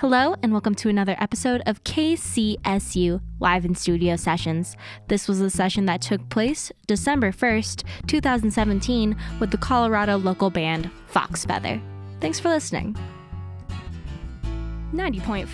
Hello, and welcome to another episode of KCSU Live in Studio Sessions. This was a session that took place December 1st, 2017, with the Colorado local band Fox Feather. Thanks for listening. 90.5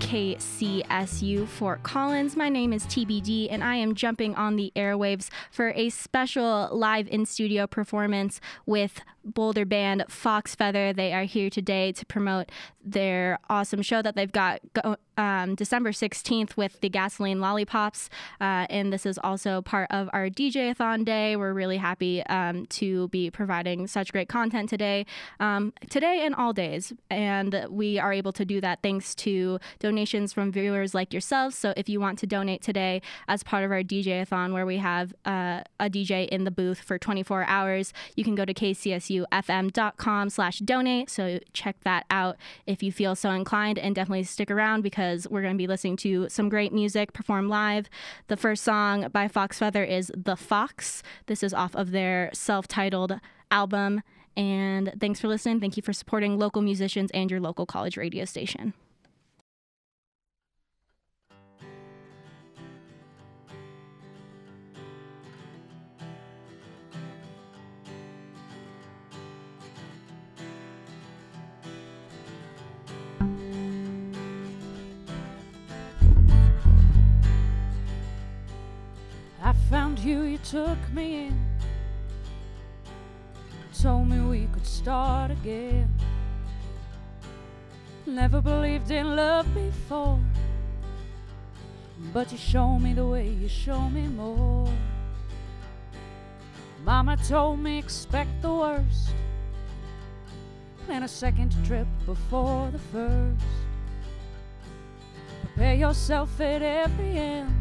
KCSU Fort Collins. My name is TBD, and I am jumping on the airwaves for a special live in studio performance with Boulder band Fox Feather. They are here today to promote their awesome show that they've got go- um, December 16th with the Gasoline Lollipops. Uh, and this is also part of our DJ-a-thon day. We're really happy um, to be providing such great content today, um, today and all days. And we are able to do that thanks to donations from viewers like yourselves. So if you want to donate today as part of our DJ-a-thon where we have uh, a DJ in the booth for 24 hours, you can go to kcsufm.com slash donate. So check that out if you feel so inclined and definitely stick around because we're going to be listening to some great music performed live. The first song by Fox Feather is The Fox. This is off of their self titled album. And thanks for listening. Thank you for supporting local musicians and your local college radio station. You, you took me in. Told me we could start again. Never believed in love before. But you show me the way, you show me more. Mama told me expect the worst. Plan a second trip before the first. Prepare yourself at every end.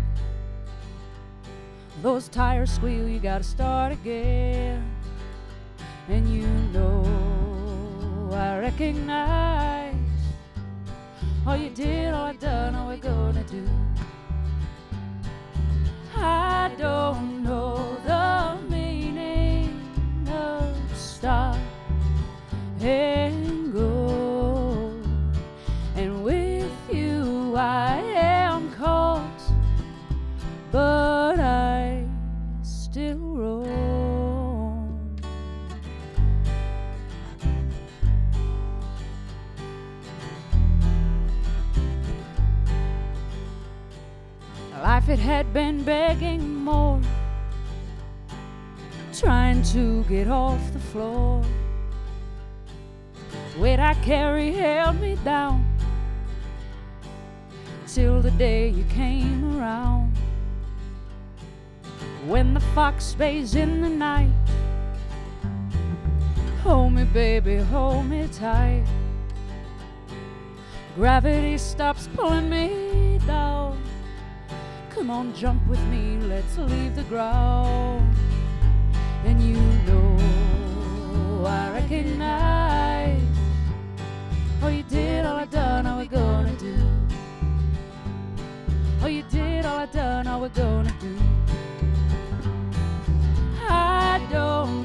Those tires squeal, you gotta start again. And you know I recognize all you did, all I done, all we're gonna do. I don't know the had been begging more, trying to get off the floor. Weight I carry held me down till the day you came around. When the fox bays in the night, hold me, baby, hold me tight. Gravity stops pulling me down. Come on, jump with me, let's leave the ground. And you know I recognize all you did, all I done, all we're gonna do. All you did, all I done, all we're gonna do. I don't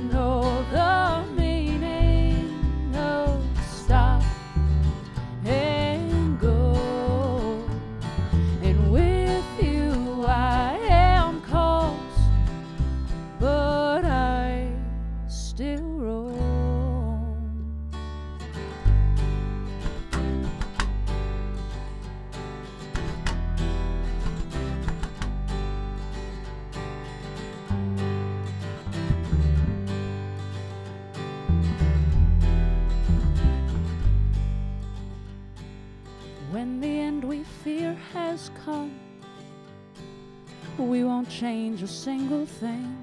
change a single thing.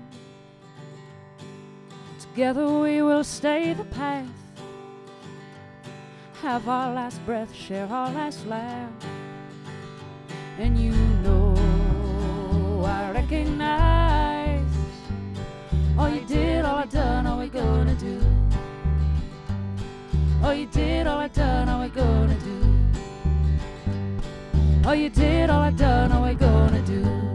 Together we will stay the path, have our last breath, share our last laugh. And you know I recognize all you did, all I done, all we're gonna do. All you did, all I done, all we're gonna do. All you did, all I done, all we're gonna do.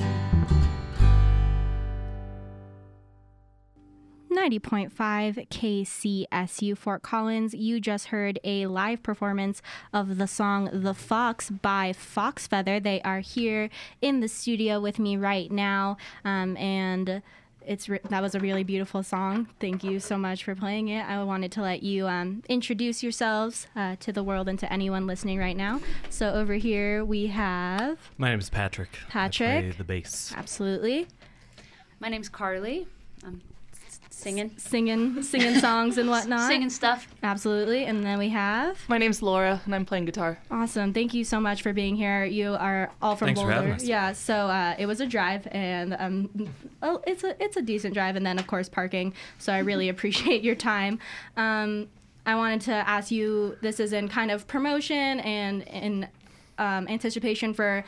90.5 KCSU Fort Collins. You just heard a live performance of the song The Fox by Fox Feather. They are here in the studio with me right now. Um, and it's re- that was a really beautiful song. Thank you so much for playing it. I wanted to let you um, introduce yourselves uh, to the world and to anyone listening right now. So over here we have My name is Patrick. Patrick. I play the bass. absolutely My name's Carly. I'm s- singing, singing singing songs and whatnot. singing stuff. Absolutely. And then we have My name's Laura, and I'm playing guitar. awesome. Thank you so much for being here. You are all from Thanks for Boulder. having us. Yeah. So uh, it was a drive, and um, oh, it's a it's a decent drive, and then of course parking. So I really appreciate your time. Um, I wanted to ask you. This is in kind of promotion and in um, anticipation for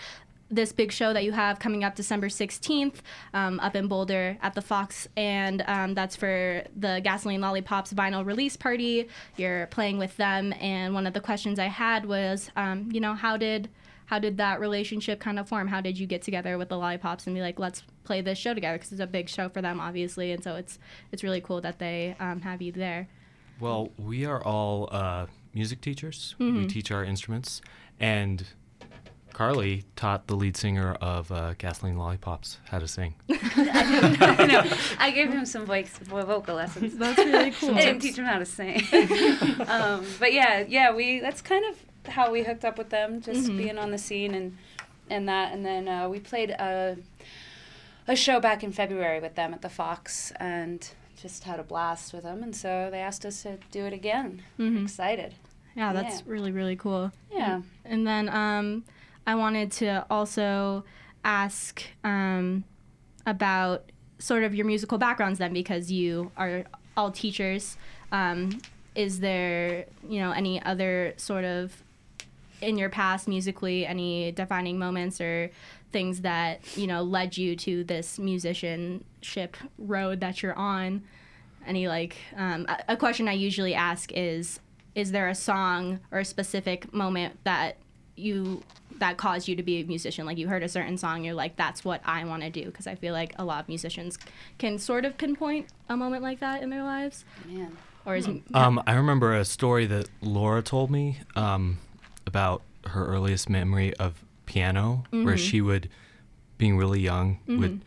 this big show that you have coming up December 16th um, up in Boulder at the Fox. And um, that's for the Gasoline Lollipops vinyl release party. You're playing with them. And one of the questions I had was, um, you know, how did. How did that relationship kind of form? How did you get together with the Lollipops and be like, let's play this show together? Because it's a big show for them, obviously, and so it's it's really cool that they um, have you there. Well, we are all uh, music teachers. We Mm-hmm. teach our instruments, and Carly taught the lead singer of uh, Gasoline Lollipops how to sing. I know. I gave him some voice, vocal lessons. That's really cool. I didn't teach him how to sing. um, but yeah, yeah, we that's kind of how we hooked up with them, just Mhm. being on the scene and and that, and then uh, we played a a show back in February with them at the Fox, and just had a blast with them, and so they asked us to do it again. Mhm. Excited. Yeah, that's Yeah. really really cool. Yeah. And then um, I wanted to also ask um, about sort of your musical backgrounds then, because you are all teachers. Um, is there, you know, any other sort of in your past musically, any defining moments or things that you know led you to this musicianship road that you're on? Any like um, a, a question I usually ask is, is there a song or a specific moment that you that caused you to be a musician? Like you heard a certain song, you're like, that's what I want to do. Because I feel like a lot of musicians can sort of pinpoint a moment like that in their lives. Man. Or is Um, I remember a story that Laura told me um, about her earliest memory of piano, where Mhm. she would, being really young, Mhm. would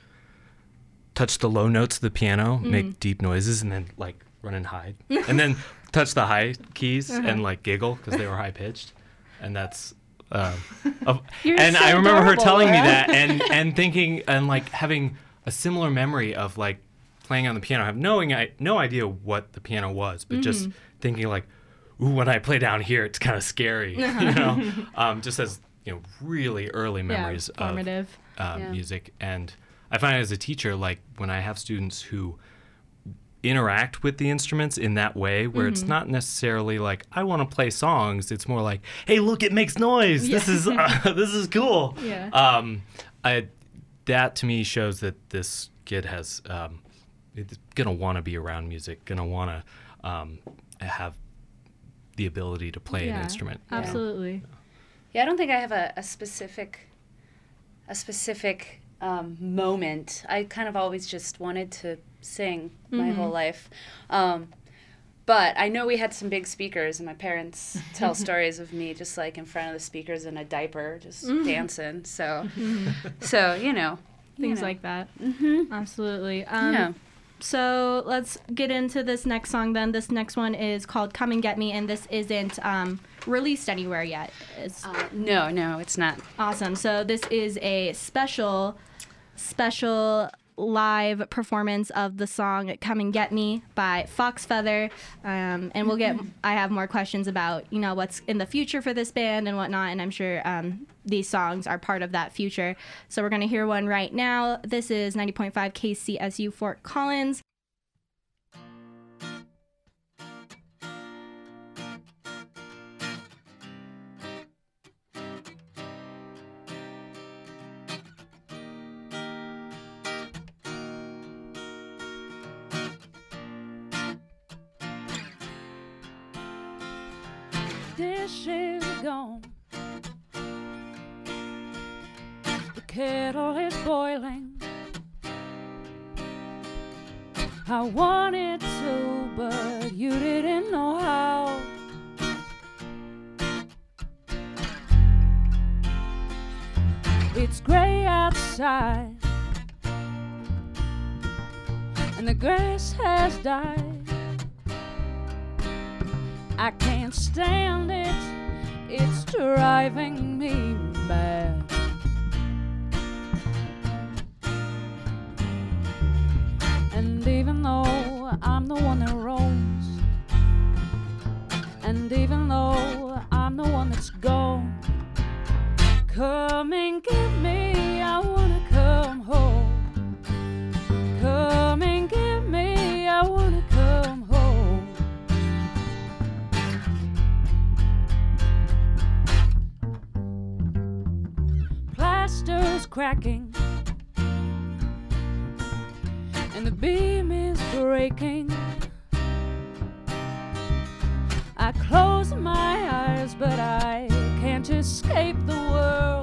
touch the low notes of the piano, Mhm. make deep noises, and then like run and hide, and then touch the high keys Uh-huh. and like giggle because they were high pitched, and that's. Uh, of- You're and so I remember her telling me that, and and thinking and like having a similar memory of like playing on the piano. I have no I no idea what the piano was, but just Mhm. thinking like, ooh, when I play down here, it's kind of scary, you know. um, just as you know, really early memories yeah, of um, Yeah. music. And I find as a teacher, like when I have students who interact with the instruments in that way, where it's Mhm. not necessarily like I want to play songs. It's more like, hey, look, it makes noise. This is uh, this is cool. Yeah. Um, I that to me shows that this kid has um, it's gonna want to be around music, gonna want to um, have the ability to play Yeah, an instrument. Yeah. Absolutely. Yeah, I don't think I have a, a specific a specific um, moment. I kind of always just wanted to sing my Mhm. whole life. Um, but I know we had some big speakers, and my parents tell stories of me just like in front of the speakers in a diaper, just Mhm. dancing. So, Mhm. so you know, Things like that. Mm-hmm. Absolutely. Um, yeah. So let's get into this next song then. This next one is called Come and Get Me, and this isn't um, released anywhere yet. Uh, no, no, it's not. awesome. So this is a special, special live performance of the song "Come and Get Me" by Fox Feather, um, and we'll get. I have more questions about you know what's in the future for this band and whatnot, and I'm sure um, these songs are part of that future. So we're gonna hear one right now. This is 90.5 KCSU Fort Collins. Dish is gone. The kettle is boiling. I wanted to, but you didn't know how. It's gray outside, and the grass has died. I can't stand it, it's driving me mad. And even though I'm the one that roams, and even though I'm the one that's gone, come and get cracking and the beam is breaking. I close my eyes, but I can't escape the world.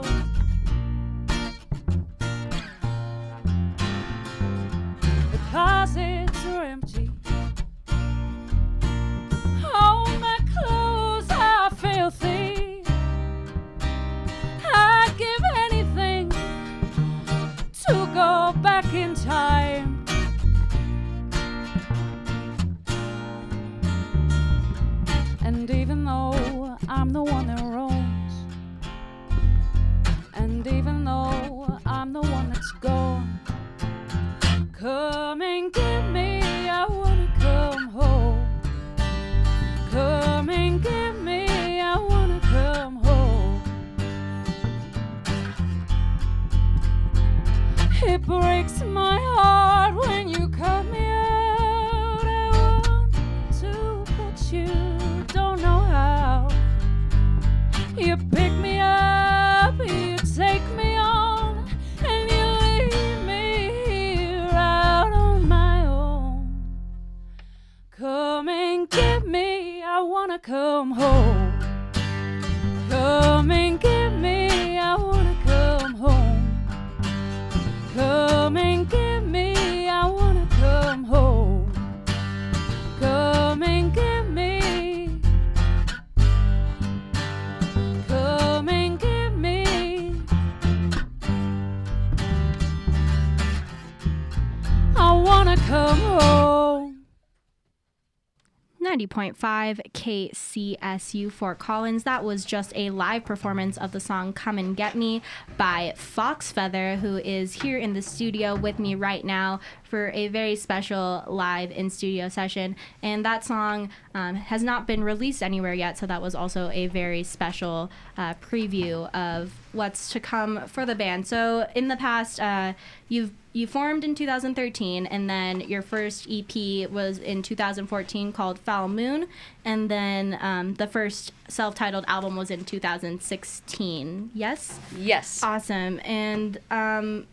90.5 KCSU Fort Collins. That was just a live performance of the song Come and Get Me by Fox Feather, who is here in the studio with me right now for a very special live in studio session. And that song um, has not been released anywhere yet, so that was also a very special uh, preview of what's to come for the band. So in the past, uh, you've you formed in 2013 and then your first ep was in 2014 called foul moon and then um, the first self-titled album was in 2016 yes Yes. awesome and um,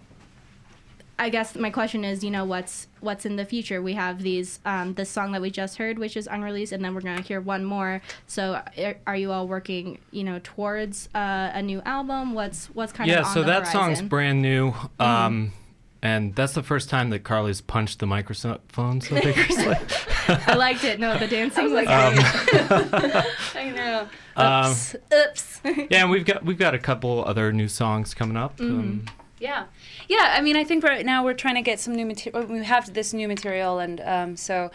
i guess my question is you know what's what's in the future we have these um, this song that we just heard which is unreleased and then we're going to hear one more so are, are you all working you know towards uh, a new album what's what's kind yeah, of yeah? so the that song's brand new. Um, and that's the first time that Carly's punched the microphone so vigorously. I liked it. No, the dancing was like, great. I know. Um, Oops. Oops. yeah, and we've got we've got a couple other new songs coming up. Um, Yeah, yeah. I mean, I think right now we're trying to get some new material. We have this new material, and um, so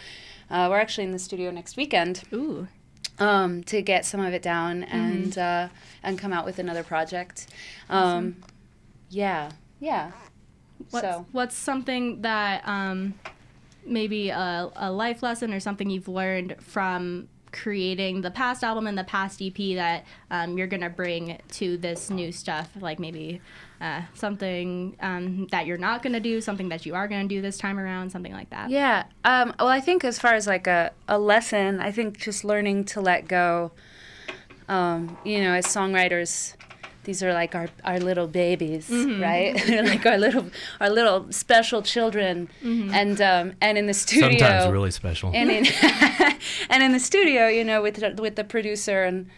uh, we're actually in the studio next weekend Ooh. um, to get some of it down and uh, and come out with another project. Um, Yeah, yeah. What's, so what's something that um, maybe a, a life lesson or something you've learned from creating the past album and the past EP that um, you're gonna bring to this new stuff? Like maybe uh, something um, that you're not gonna do, something that you are gonna do this time around, something like that. Yeah. Um, well, I think as far as like a, a lesson, I think just learning to let go. Um, you know, as songwriters, these are like our, our little babies, right? They're like our little our little special children, and um, and in the studio, sometimes really special. and in and in the studio, you know, with with the producer and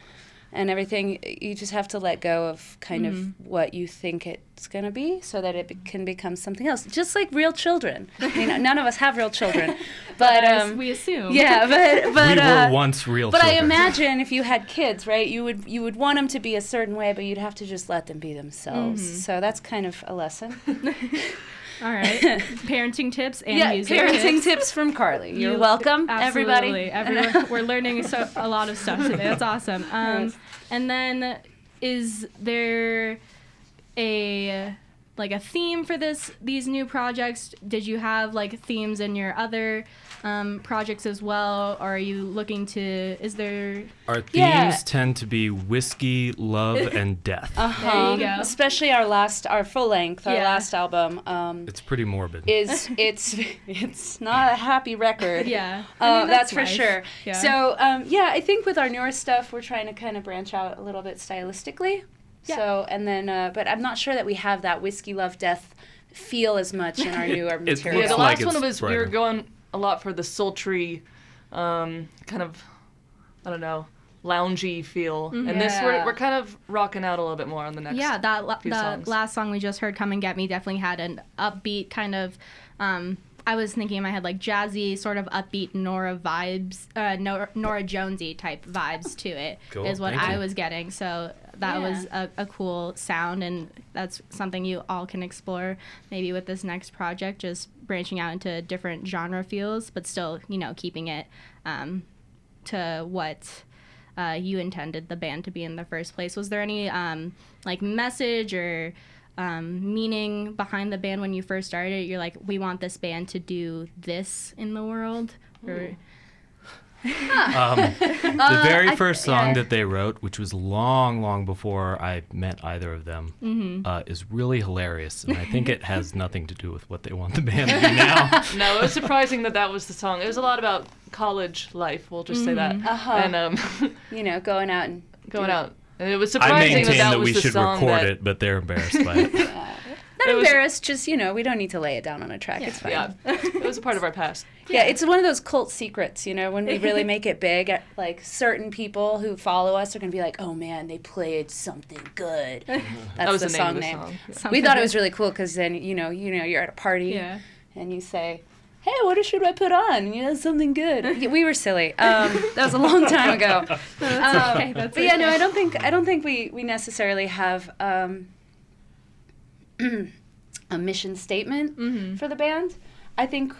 and everything. You just have to let go of kind of what you think it's going to be so that it be- can become something else. Just like real children. I mean, none of us have real children. But um, we assume. yeah, but but we uh, were once real but I imagine if you had kids, right, you would you would want them to be a certain way, but you'd have to just let them be themselves. Mm-hmm. So that's kind of a lesson. All right. Parenting tips and yeah, music parenting tips. tips from Carly. You're You- welcome, Absolutely. everybody. Everyone, we're learning so a lot of stuff today. That's awesome. Um, Yes. and then, is there a like a theme for this these new projects? Did you have like themes in your other um, projects as well, or are you looking to? Is there? Our themes Yeah. tend to be whiskey, love, and death. Uh-huh. There you go. Especially our last, our full length, our Yeah. last album. Um, It's pretty morbid. is it's it's not a happy record. Yeah. Uh, I mean, that's, for life. sure. Yeah. So um, yeah, I think with our newer stuff, we're trying to kind of branch out a little bit stylistically. Yeah. So and then, uh, but I'm not sure that we have that whiskey, love, death feel as much in our newer it material. Yeah, looks the like last one it's was we were going a lot for the sultry, um, kind of, I don't know, loungy feel. And this we're we're kind of rocking out a little bit more on the next. Yeah, that la- few the songs. last song we just heard, "Come and Get Me," definitely had an upbeat kind of. Um, I was thinking in my head like jazzy, sort of upbeat Norah vibes, uh, Norah, Norah Jonesy type vibes to it is Cool, what thank I you. was getting. So that was a, a cool sound, and that's something you all can explore maybe with this next project, just branching out into different genre feels, but still, you know, keeping it um, to what uh, you intended the band to be in the first place. Was there any um, like message or um, meaning behind the band when you first started? You're like, we want this band to do this in the world, or Um, the very I- first song yeah. that they wrote, which was long, long before I met either of them, Mm-hmm. uh, is really hilarious, and I think it has nothing to do with what they want the band to be now. No, it was surprising that that was the song. It was a lot about college life. We'll just say that. Uh-huh. And um, you know, going out and going out. And it was I surprising maintain that that, that, was we the should song record that, it, but they're embarrassed by it. Not It was- embarrassed. Just you know, we don't need to lay it down on a track. It's fine. Yeah, it was a part of our past. Yeah, it's one of those cult secrets, you know, when we really make it big, uh, like certain people who follow us are going to be like, oh man, they played something good. That's That was the, the, name song of the name. song. Yeah. We thought it was really cool because then, you know, you know, you're at a party yeah. and you say, hey, what should I put on? You know, something good. We were silly. Um, that was a long time ago. Um, okay, that's but yeah, no. I don't think I don't think we we necessarily have um, a mission statement Mm-hmm. for the band. I think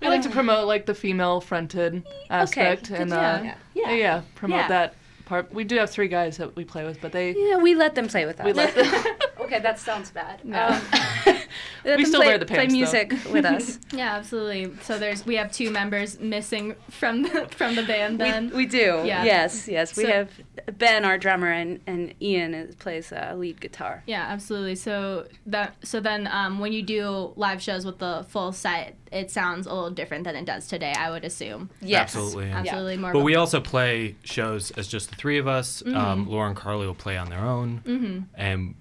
We like to promote like the female fronted aspect and uh, yeah, yeah. yeah. promote Yeah. that part. We do have three guys that we play with, but they Yeah, we let them play with us. we let them. okay, that sounds bad. No. Um, let We them still play, wear the play pants, though. music with us. Yeah, absolutely. So there's we have two members missing from the from the band. Then we, we do. Yeah. Yes, yes. We So- have Ben, our drummer, and, and Ian is, plays uh, lead guitar. Yeah, absolutely. So that so then um, when you do live shows with the full set, it sounds a little different than it does today. I would assume. Yes. Absolutely. yeah. Absolutely more. But of we also play shows as just the three of us. Mm-hmm. Um, Laura and Carly will play on their own, and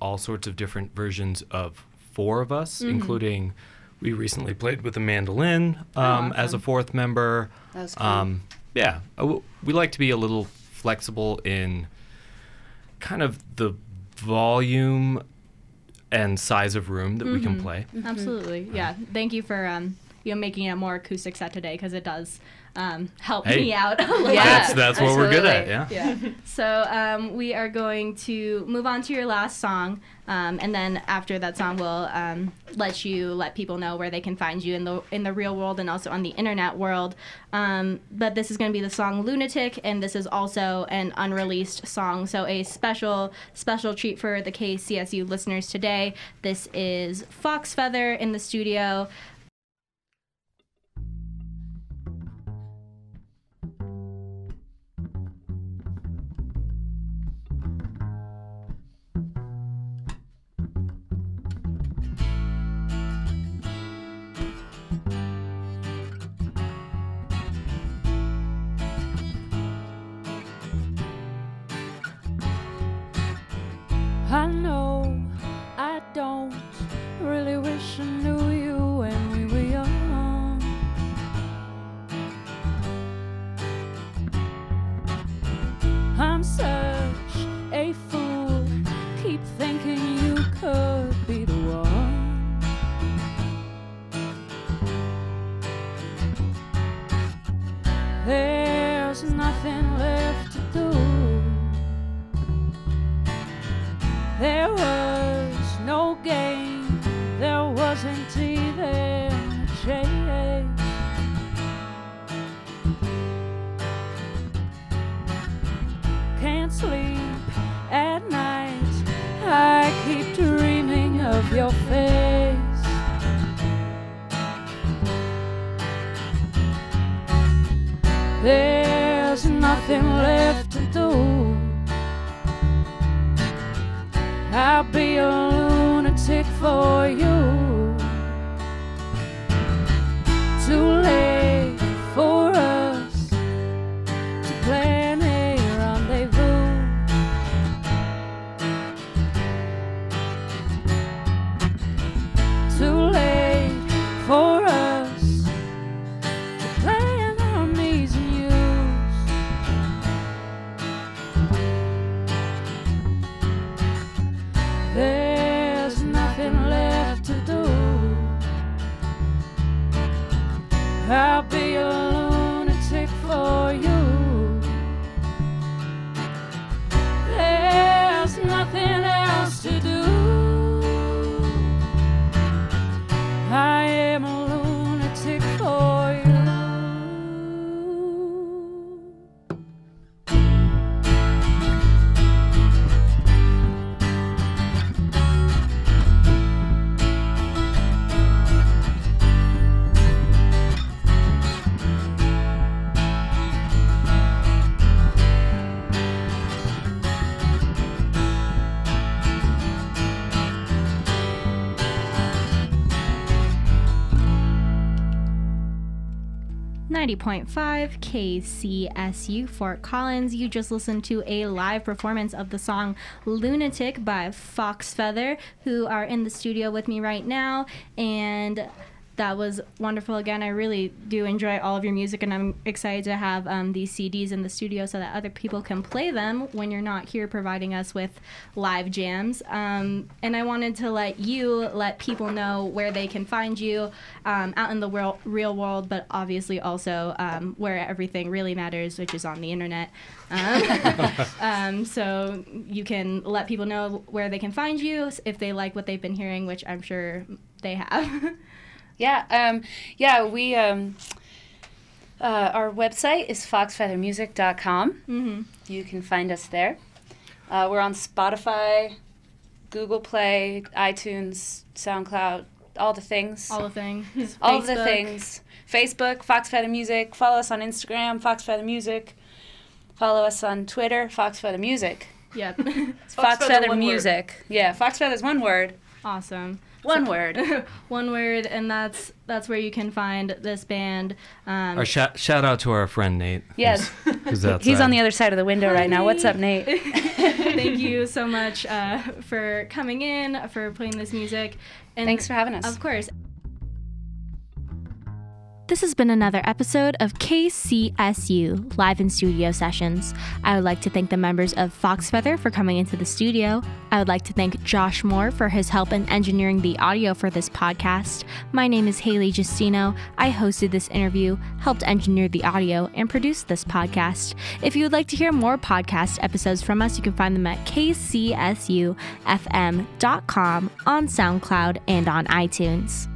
all sorts of different versions of four of us, Mm-hmm. including we recently played with a mandolin um, as a fourth member. That was cool. Um, yeah, uh, we like to be a little flexible in kind of the volume and size of room that we Mm-hmm. can play. Absolutely. Yeah. Thank you for um, you know making it a more acoustic set today because it does um, help Hey. me out a little. Yeah. that's that's what we're good at. Yeah. yeah. So um, we are going to move on to your last song, um, and then after that song, we'll um, let you let people know where they can find you in the in the real world and also on the internet world. Um, but this is going to be the song "Lunatic," and this is also an unreleased song, so a special special treat for the KCSU listeners today. This is Fox Feather in the studio. Can't sleep at night, I keep dreaming of your face. There's nothing left to do. I'll be a lunatic for you. 90.5 KCSU Fort Collins. You just listened to a live performance of the song Lunatic by Fox Feather, who are in the studio with me right now. And that was wonderful. Again, I really do enjoy all of your music, and I'm excited to have um, these CDs in the studio so that other people can play them when you're not here providing us with live jams. Um, and I wanted to let you let people know where they can find you um, out in the world, real world, but obviously also um, where everything really matters, which is on the internet. Um, um, so you can let people know where they can find you if they like what they've been hearing, which I'm sure they have. Yeah, um, yeah, we um, uh, our website is foxfeathermusic.com. mm-hmm. You can find us there. Uh, we're on Spotify, Google Play, iTunes, SoundCloud, all the things. All the things. all the things. Facebook, Fox Feather Music. Follow us on Instagram, Fox Feather Music. Follow us on Twitter, Fox Feather Music. Yep. Fox Fox, Feather, Feather, one word. Music. Yeah, Fox Feather is one word. awesome. One word. One word, and that's that's where you can find this band. Um, Our shout shout out to our friend Nate. Yes. who's- who's. He's on the other side of the window right now. What's up, Nate. Nate? Thank you so much uh, for coming in, for playing this music. And Thanks for having us. Of course. This has been another episode of KCSU Live in Studio Sessions. I would like to thank the members of Fox Feather for coming into the studio. I would like to thank Josh Moore for his help in engineering the audio for this podcast. My name is Haley Justino. I hosted this interview, helped engineer the audio, and produced this podcast. If you would like to hear more podcast episodes from us, you can find them at kcsufm.com on SoundCloud and on iTunes.